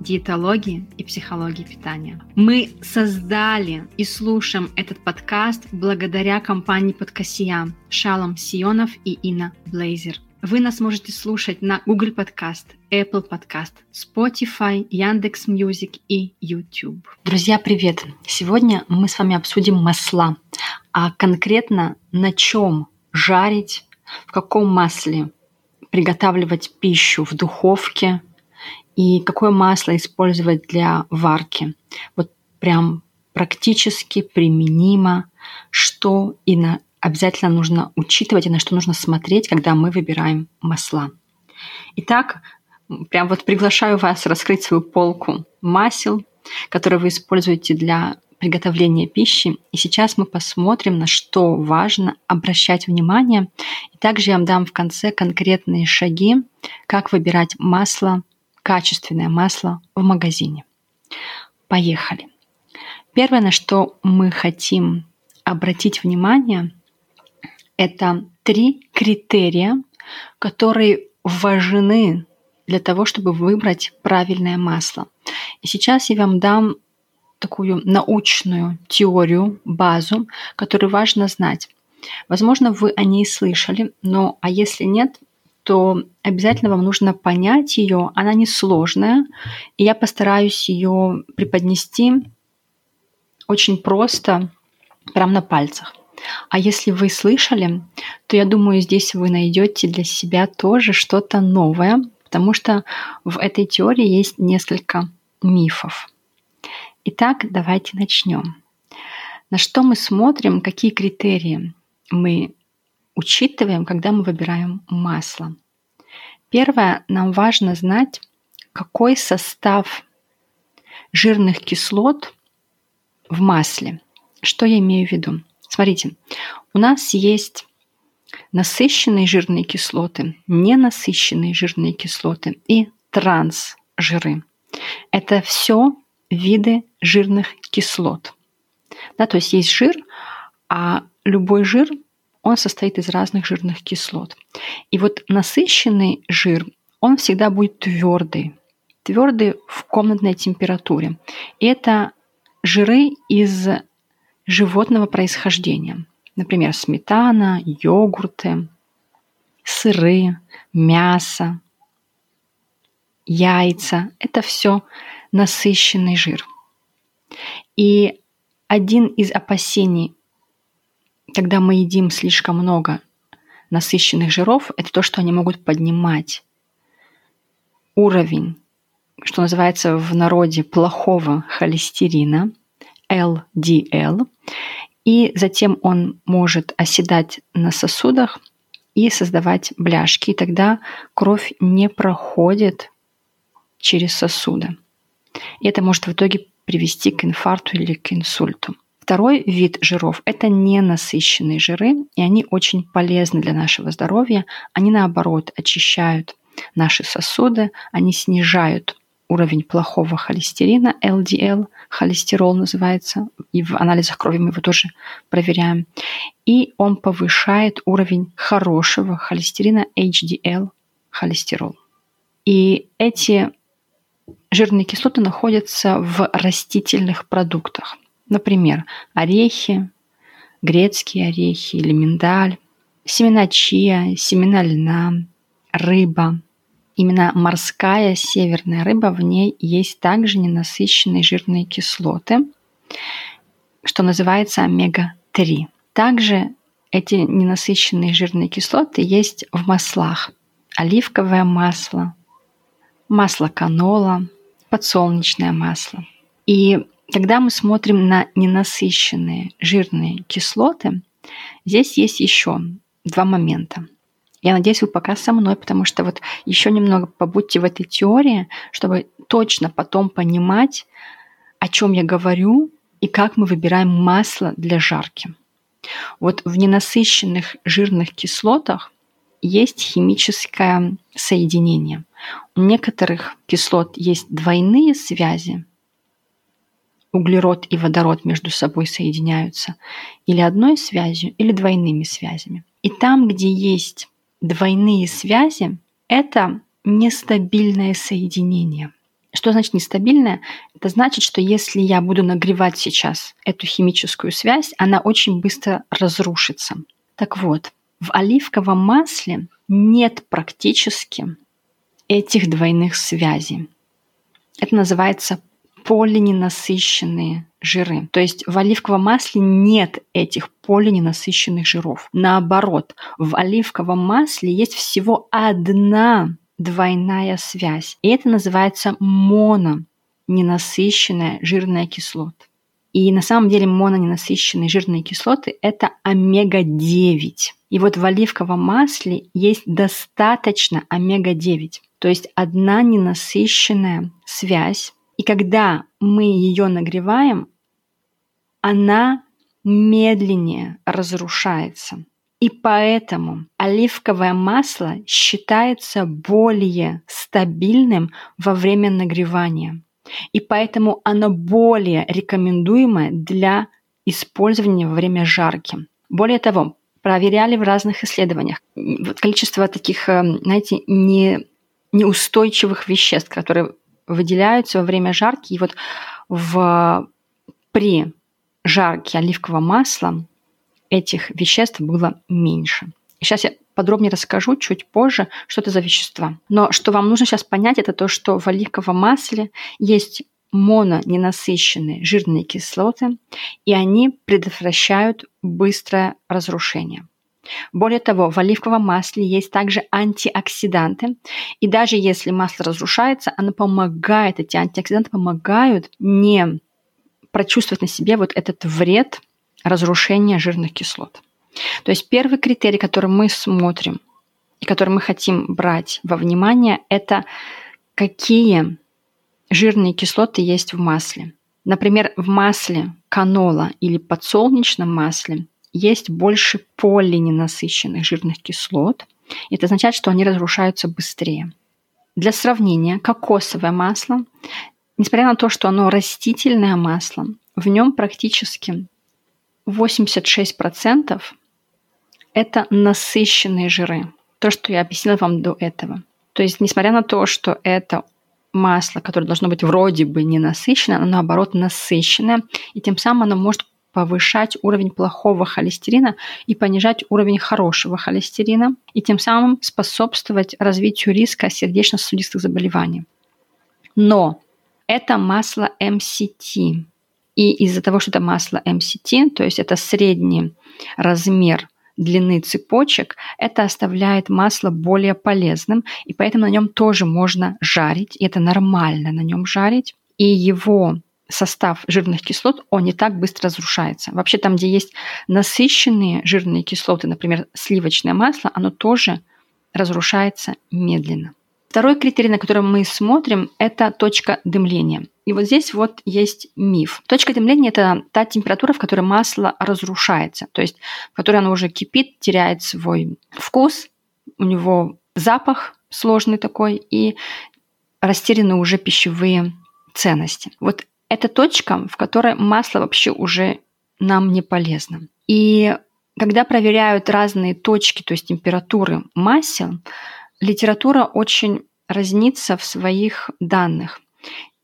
диетологии и психологии питания. Мы создали и слушаем этот подкаст благодаря компании Подкасия Шалом Сионов и Инна Блейзер. Вы нас можете слушать на Google Podcast, Apple Podcast, Spotify, Яндекс Music и YouTube. Друзья, привет! Сегодня мы с вами обсудим масла, а конкретно на чем жарить, в каком масле приготавливать пищу в духовке, и какое масло использовать для варки. Вот прям практически применимо, что и на обязательно нужно учитывать и на что нужно смотреть, когда мы выбираем масла. Итак, прям вот приглашаю вас раскрыть свою полку масел, которые вы используете для приготовления пищи. И сейчас мы посмотрим, на что важно обращать внимание. И также я вам дам в конце конкретные шаги, как выбирать масло качественное масло в магазине. Поехали. Первое, на что мы хотим обратить внимание, это три критерия, которые важны для того, чтобы выбрать правильное масло. И сейчас я вам дам такую научную теорию, базу, которую важно знать. Возможно, вы о ней слышали, но а если нет, то обязательно вам нужно понять ее. Она несложная, и я постараюсь ее преподнести очень просто, прямо на пальцах. А если вы слышали, то я думаю, здесь вы найдете для себя тоже что-то новое, потому что в этой теории есть несколько мифов. Итак, давайте начнем. На что мы смотрим, какие критерии мы учитываем, когда мы выбираем масло. Первое, нам важно знать, какой состав жирных кислот в масле. Что я имею в виду? Смотрите, у нас есть насыщенные жирные кислоты, ненасыщенные жирные кислоты и трансжиры. Это все виды жирных кислот. Да, то есть есть жир, а любой жир он состоит из разных жирных кислот. И вот насыщенный жир, он всегда будет твердый, твердый в комнатной температуре. И это жиры из животного происхождения. Например, сметана, йогурты, сыры, мясо, яйца. Это все насыщенный жир. И один из опасений когда мы едим слишком много насыщенных жиров, это то, что они могут поднимать уровень, что называется в народе плохого холестерина, LDL, и затем он может оседать на сосудах и создавать бляшки, и тогда кровь не проходит через сосуды. И это может в итоге привести к инфаркту или к инсульту. Второй вид жиров – это ненасыщенные жиры, и они очень полезны для нашего здоровья. Они, наоборот, очищают наши сосуды, они снижают уровень плохого холестерина, LDL, холестерол называется, и в анализах крови мы его тоже проверяем. И он повышает уровень хорошего холестерина, HDL, холестерол. И эти жирные кислоты находятся в растительных продуктах – Например, орехи, грецкие орехи или миндаль, семена чия, семена льна, рыба. Именно морская северная рыба, в ней есть также ненасыщенные жирные кислоты, что называется омега-3. Также эти ненасыщенные жирные кислоты есть в маслах. Оливковое масло, масло канола, подсолнечное масло. И когда мы смотрим на ненасыщенные жирные кислоты, здесь есть еще два момента. Я надеюсь, вы пока со мной, потому что вот еще немного побудьте в этой теории, чтобы точно потом понимать, о чем я говорю, и как мы выбираем масло для жарки. Вот в ненасыщенных жирных кислотах есть химическое соединение. У некоторых кислот есть двойные связи, углерод и водород между собой соединяются или одной связью, или двойными связями. И там, где есть двойные связи, это нестабильное соединение. Что значит нестабильное? Это значит, что если я буду нагревать сейчас эту химическую связь, она очень быстро разрушится. Так вот, в оливковом масле нет практически этих двойных связей. Это называется полиненасыщенные жиры. То есть в оливковом масле нет этих полиненасыщенных жиров. Наоборот, в оливковом масле есть всего одна двойная связь. И это называется моно ненасыщенная жирная кислота. И на самом деле мононенасыщенные жирные кислоты – это омега-9. И вот в оливковом масле есть достаточно омега-9. То есть одна ненасыщенная связь. И когда мы ее нагреваем, она медленнее разрушается. И поэтому оливковое масло считается более стабильным во время нагревания. И поэтому оно более рекомендуемое для использования во время жарки. Более того, проверяли в разных исследованиях количество таких, э, знаете, не, неустойчивых веществ, которые выделяются во время жарки. И вот в, при жарке оливкового масла этих веществ было меньше. Сейчас я подробнее расскажу чуть позже, что это за вещества. Но что вам нужно сейчас понять, это то, что в оливковом масле есть мононенасыщенные жирные кислоты, и они предотвращают быстрое разрушение. Более того, в оливковом масле есть также антиоксиданты, и даже если масло разрушается, оно помогает, эти антиоксиданты помогают не прочувствовать на себе вот этот вред разрушения жирных кислот. То есть первый критерий, который мы смотрим и который мы хотим брать во внимание, это какие жирные кислоты есть в масле. Например, в масле канола или подсолнечном масле есть больше полиненасыщенных жирных кислот. Это означает, что они разрушаются быстрее. Для сравнения, кокосовое масло, несмотря на то, что оно растительное масло, в нем практически 86% это насыщенные жиры. То, что я объяснила вам до этого. То есть, несмотря на то, что это масло, которое должно быть вроде бы не насыщенное, оно наоборот насыщенное, и тем самым оно может повышать уровень плохого холестерина и понижать уровень хорошего холестерина, и тем самым способствовать развитию риска сердечно-сосудистых заболеваний. Но это масло MCT. И из-за того, что это масло MCT, то есть это средний размер длины цепочек, это оставляет масло более полезным, и поэтому на нем тоже можно жарить, и это нормально на нем жарить. И его состав жирных кислот, он не так быстро разрушается. Вообще там, где есть насыщенные жирные кислоты, например, сливочное масло, оно тоже разрушается медленно. Второй критерий, на который мы смотрим, это точка дымления. И вот здесь вот есть миф. Точка дымления – это та температура, в которой масло разрушается, то есть в которой оно уже кипит, теряет свой вкус, у него запах сложный такой, и растеряны уже пищевые ценности. Вот это точка, в которой масло вообще уже нам не полезно. И когда проверяют разные точки, то есть температуры масел, литература очень разнится в своих данных.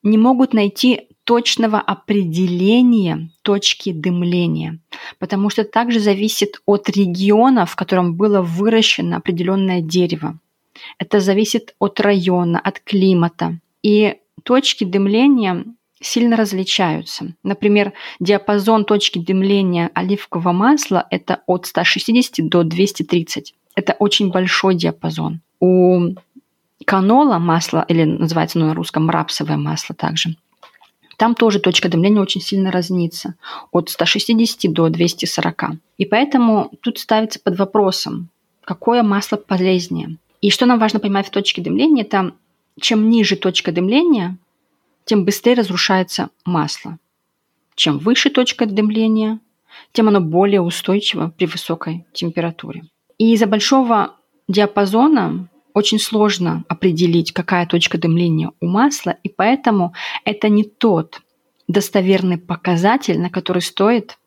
Не могут найти точного определения точки дымления, потому что также зависит от региона, в котором было выращено определенное дерево. Это зависит от района, от климата. И точки дымления сильно различаются. Например, диапазон точки дымления оливкового масла – это от 160 до 230. Это очень большой диапазон. У канола масло, или называется оно на русском рапсовое масло также, там тоже точка дымления очень сильно разнится, от 160 до 240. И поэтому тут ставится под вопросом, какое масло полезнее. И что нам важно понимать в точке дымления, это чем ниже точка дымления, тем быстрее разрушается масло. чем выше точка дымления, тем оно более устойчиво при высокой температуре. И из-за большого диапазона очень сложно определить, какая точка дымления у масла, и поэтому это не тот достоверный показатель, на который стоит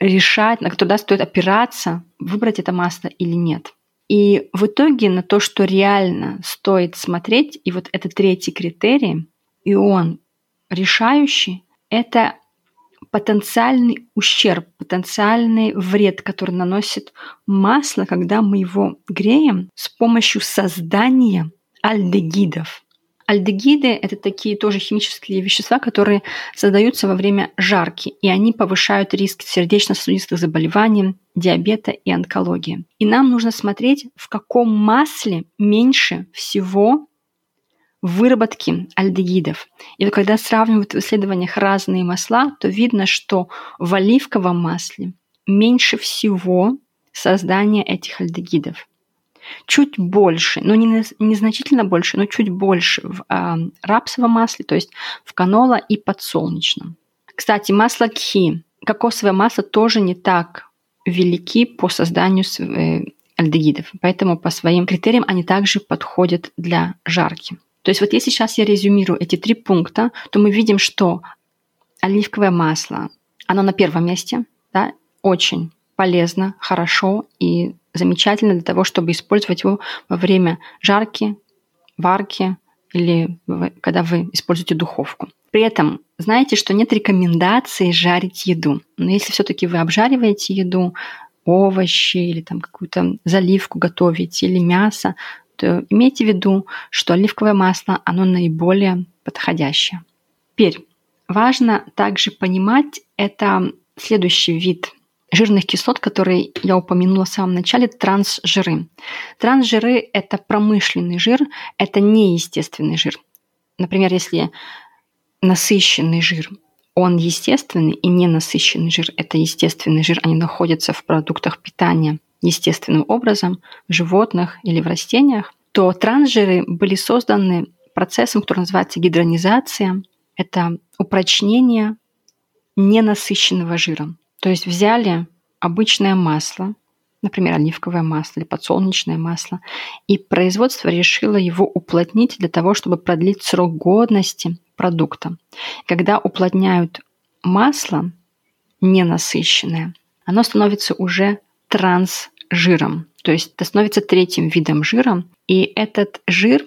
решать, на который стоит опираться, выбрать это масло или нет. И в итоге на то, что реально стоит смотреть, и вот это третий критерий, и он решающий, это потенциальный ущерб, потенциальный вред, который наносит масло, когда мы его греем с помощью создания альдегидов. Альдегиды — это такие тоже химические вещества, которые создаются во время жарки, и они повышают риск сердечно-сосудистых заболеваний, диабета и онкологии. И нам нужно смотреть, в каком масле меньше всего выработки альдегидов. И вот когда сравнивают в исследованиях разные масла, то видно, что в оливковом масле меньше всего создания этих альдегидов. Чуть больше, но не, незначительно больше, но чуть больше в э, рапсовом масле, то есть в канола и подсолнечном. Кстати, масло кхи, кокосовое масло тоже не так велики по созданию э, альдегидов, поэтому по своим критериям они также подходят для жарки. То есть вот если сейчас я резюмирую эти три пункта, то мы видим, что оливковое масло, оно на первом месте, да, очень полезно, хорошо и замечательно для того, чтобы использовать его во время жарки, варки или когда вы используете духовку. При этом знаете, что нет рекомендации жарить еду. Но если все-таки вы обжариваете еду, овощи или там какую-то заливку готовите или мясо, имейте в виду, что оливковое масло, оно наиболее подходящее. Теперь важно также понимать, это следующий вид жирных кислот, который я упомянула в самом начале, трансжиры. Трансжиры – это промышленный жир, это неестественный жир. Например, если насыщенный жир, он естественный и ненасыщенный жир – это естественный жир, они находятся в продуктах питания – естественным образом в животных или в растениях, то трансжиры были созданы процессом, который называется гидронизация. Это упрочнение ненасыщенного жира. То есть взяли обычное масло, например, оливковое масло или подсолнечное масло, и производство решило его уплотнить для того, чтобы продлить срок годности продукта. Когда уплотняют масло ненасыщенное, оно становится уже трансжиром. То есть это становится третьим видом жира. И этот жир,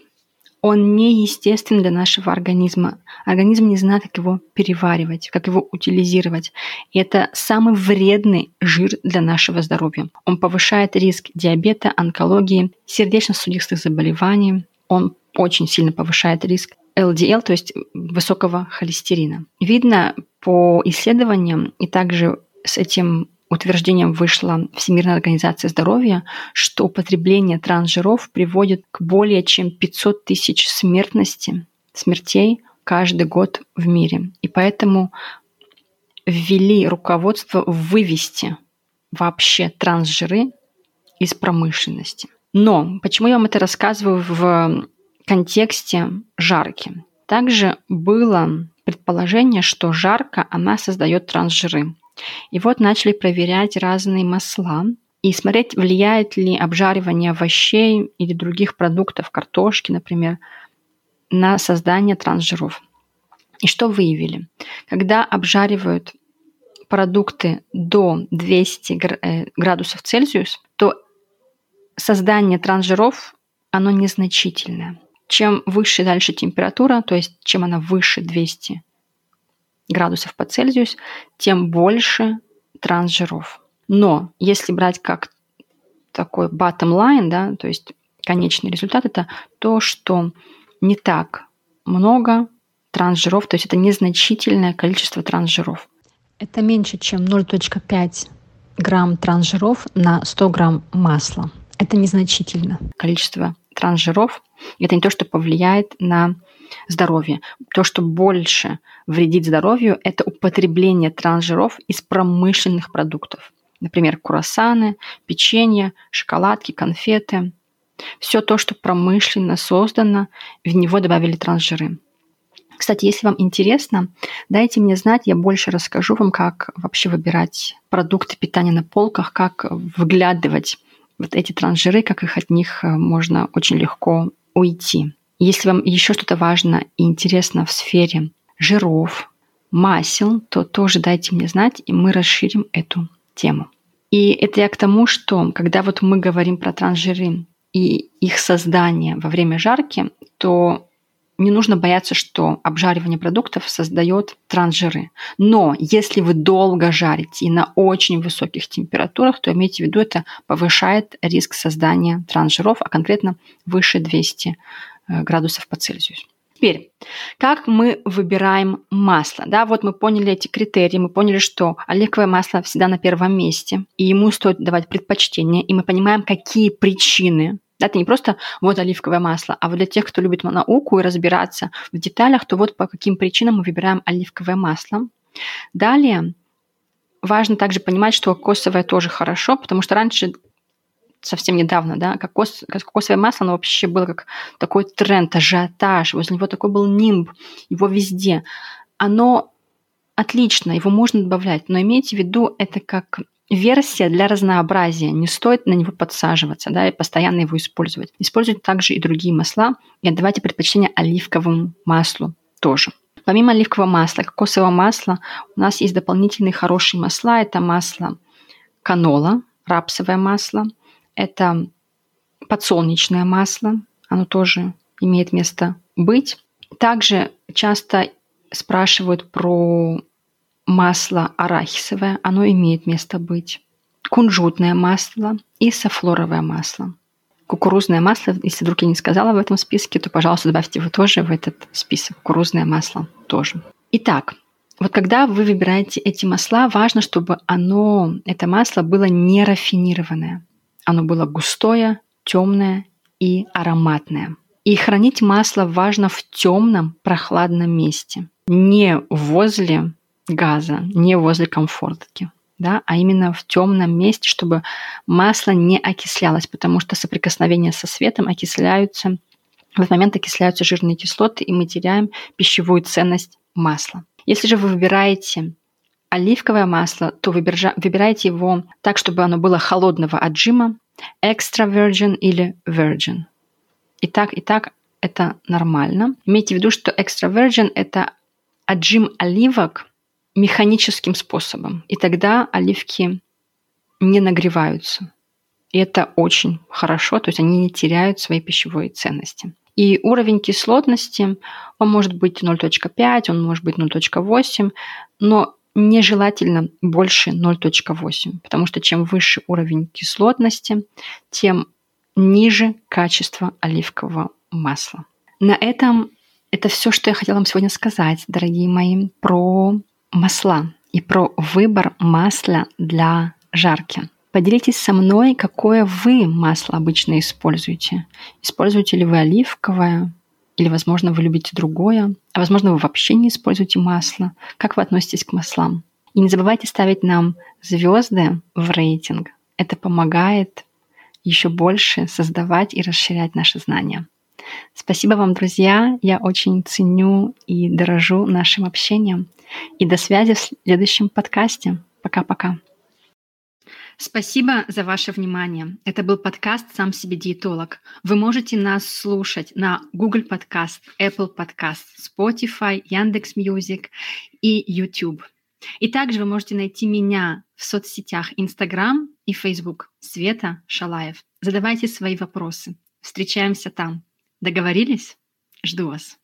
он неестественен для нашего организма. Организм не знает, как его переваривать, как его утилизировать. И это самый вредный жир для нашего здоровья. Он повышает риск диабета, онкологии, сердечно-сосудистых заболеваний. Он очень сильно повышает риск LDL, то есть высокого холестерина. Видно по исследованиям и также с этим утверждением вышла Всемирная организация здоровья, что употребление трансжиров приводит к более чем 500 тысяч смертности, смертей каждый год в мире. И поэтому ввели руководство вывести вообще трансжиры из промышленности. Но почему я вам это рассказываю в контексте жарки? Также было предположение, что жарка, она создает трансжиры. И вот начали проверять разные масла и смотреть, влияет ли обжаривание овощей или других продуктов, картошки, например, на создание трансжиров. И что выявили? Когда обжаривают продукты до 200 э, градусов Цельсиус, то создание трансжиров, оно незначительное. Чем выше дальше температура, то есть чем она выше 200 градусов по Цельсию, тем больше трансжиров. Но если брать как такой bottom line, да, то есть конечный результат, это то, что не так много трансжиров, то есть это незначительное количество трансжиров. Это меньше, чем 0,5 грамм трансжиров на 100 грамм масла. Это незначительно. Количество трансжиров – это не то, что повлияет на здоровье. То, что больше вредит здоровью, это употребление трансжиров из промышленных продуктов. Например, круассаны, печенье, шоколадки, конфеты. Все то, что промышленно создано, в него добавили трансжиры. Кстати, если вам интересно, дайте мне знать, я больше расскажу вам, как вообще выбирать продукты питания на полках, как выглядывать вот эти трансжиры, как их от них э, можно очень легко уйти. Если вам еще что-то важно и интересно в сфере жиров, масел, то тоже дайте мне знать, и мы расширим эту тему. И это я к тому, что когда вот мы говорим про трансжиры и их создание во время жарки, то не нужно бояться, что обжаривание продуктов создает трансжиры. Но если вы долго жарите и на очень высоких температурах, то имейте в виду, это повышает риск создания трансжиров, а конкретно выше 200 э, градусов по Цельсию. Теперь, как мы выбираем масло? Да, вот мы поняли эти критерии, мы поняли, что оливковое масло всегда на первом месте, и ему стоит давать предпочтение, и мы понимаем, какие причины это не просто вот оливковое масло, а вот для тех, кто любит науку и разбираться в деталях, то вот по каким причинам мы выбираем оливковое масло. Далее важно также понимать, что кокосовое тоже хорошо, потому что раньше совсем недавно, да, кокос, кокосовое масло, оно вообще было как такой тренд, ажиотаж, возле него такой был нимб, его везде. Оно отлично, его можно добавлять, но имейте в виду, это как версия для разнообразия. Не стоит на него подсаживаться да, и постоянно его использовать. Используйте также и другие масла и отдавайте предпочтение оливковому маслу тоже. Помимо оливкового масла, кокосового масла, у нас есть дополнительные хорошие масла. Это масло канола, рапсовое масло. Это подсолнечное масло. Оно тоже имеет место быть. Также часто спрашивают про масло арахисовое, оно имеет место быть. Кунжутное масло и софлоровое масло. Кукурузное масло, если вдруг я не сказала в этом списке, то, пожалуйста, добавьте его тоже в этот список. Кукурузное масло тоже. Итак, вот когда вы выбираете эти масла, важно, чтобы оно, это масло было не рафинированное. Оно было густое, темное и ароматное. И хранить масло важно в темном, прохладном месте. Не возле газа, не возле комфортки, да, а именно в темном месте, чтобы масло не окислялось, потому что соприкосновение со светом окисляются, в этот момент окисляются жирные кислоты, и мы теряем пищевую ценность масла. Если же вы выбираете оливковое масло, то выбирайте его так, чтобы оно было холодного отжима, extra virgin или virgin. И так, и так это нормально. Имейте в виду, что extra virgin – это отжим оливок механическим способом. И тогда оливки не нагреваются. И это очень хорошо, то есть они не теряют своей пищевой ценности. И уровень кислотности, он может быть 0.5, он может быть 0.8, но нежелательно больше 0.8, потому что чем выше уровень кислотности, тем ниже качество оливкового масла. На этом это все, что я хотела вам сегодня сказать, дорогие мои, про масла и про выбор масла для жарки. Поделитесь со мной, какое вы масло обычно используете. Используете ли вы оливковое, или, возможно, вы любите другое, а возможно, вы вообще не используете масло. Как вы относитесь к маслам? И не забывайте ставить нам звезды в рейтинг. Это помогает еще больше создавать и расширять наши знания. Спасибо вам, друзья. Я очень ценю и дорожу нашим общением. И до связи в следующем подкасте. Пока-пока. Спасибо за ваше внимание. Это был подкаст «Сам себе диетолог». Вы можете нас слушать на Google Podcast, Apple Podcast, Spotify, Яндекс Music и YouTube. И также вы можете найти меня в соцсетях Instagram и Facebook Света Шалаев. Задавайте свои вопросы. Встречаемся там. Договорились? Жду вас.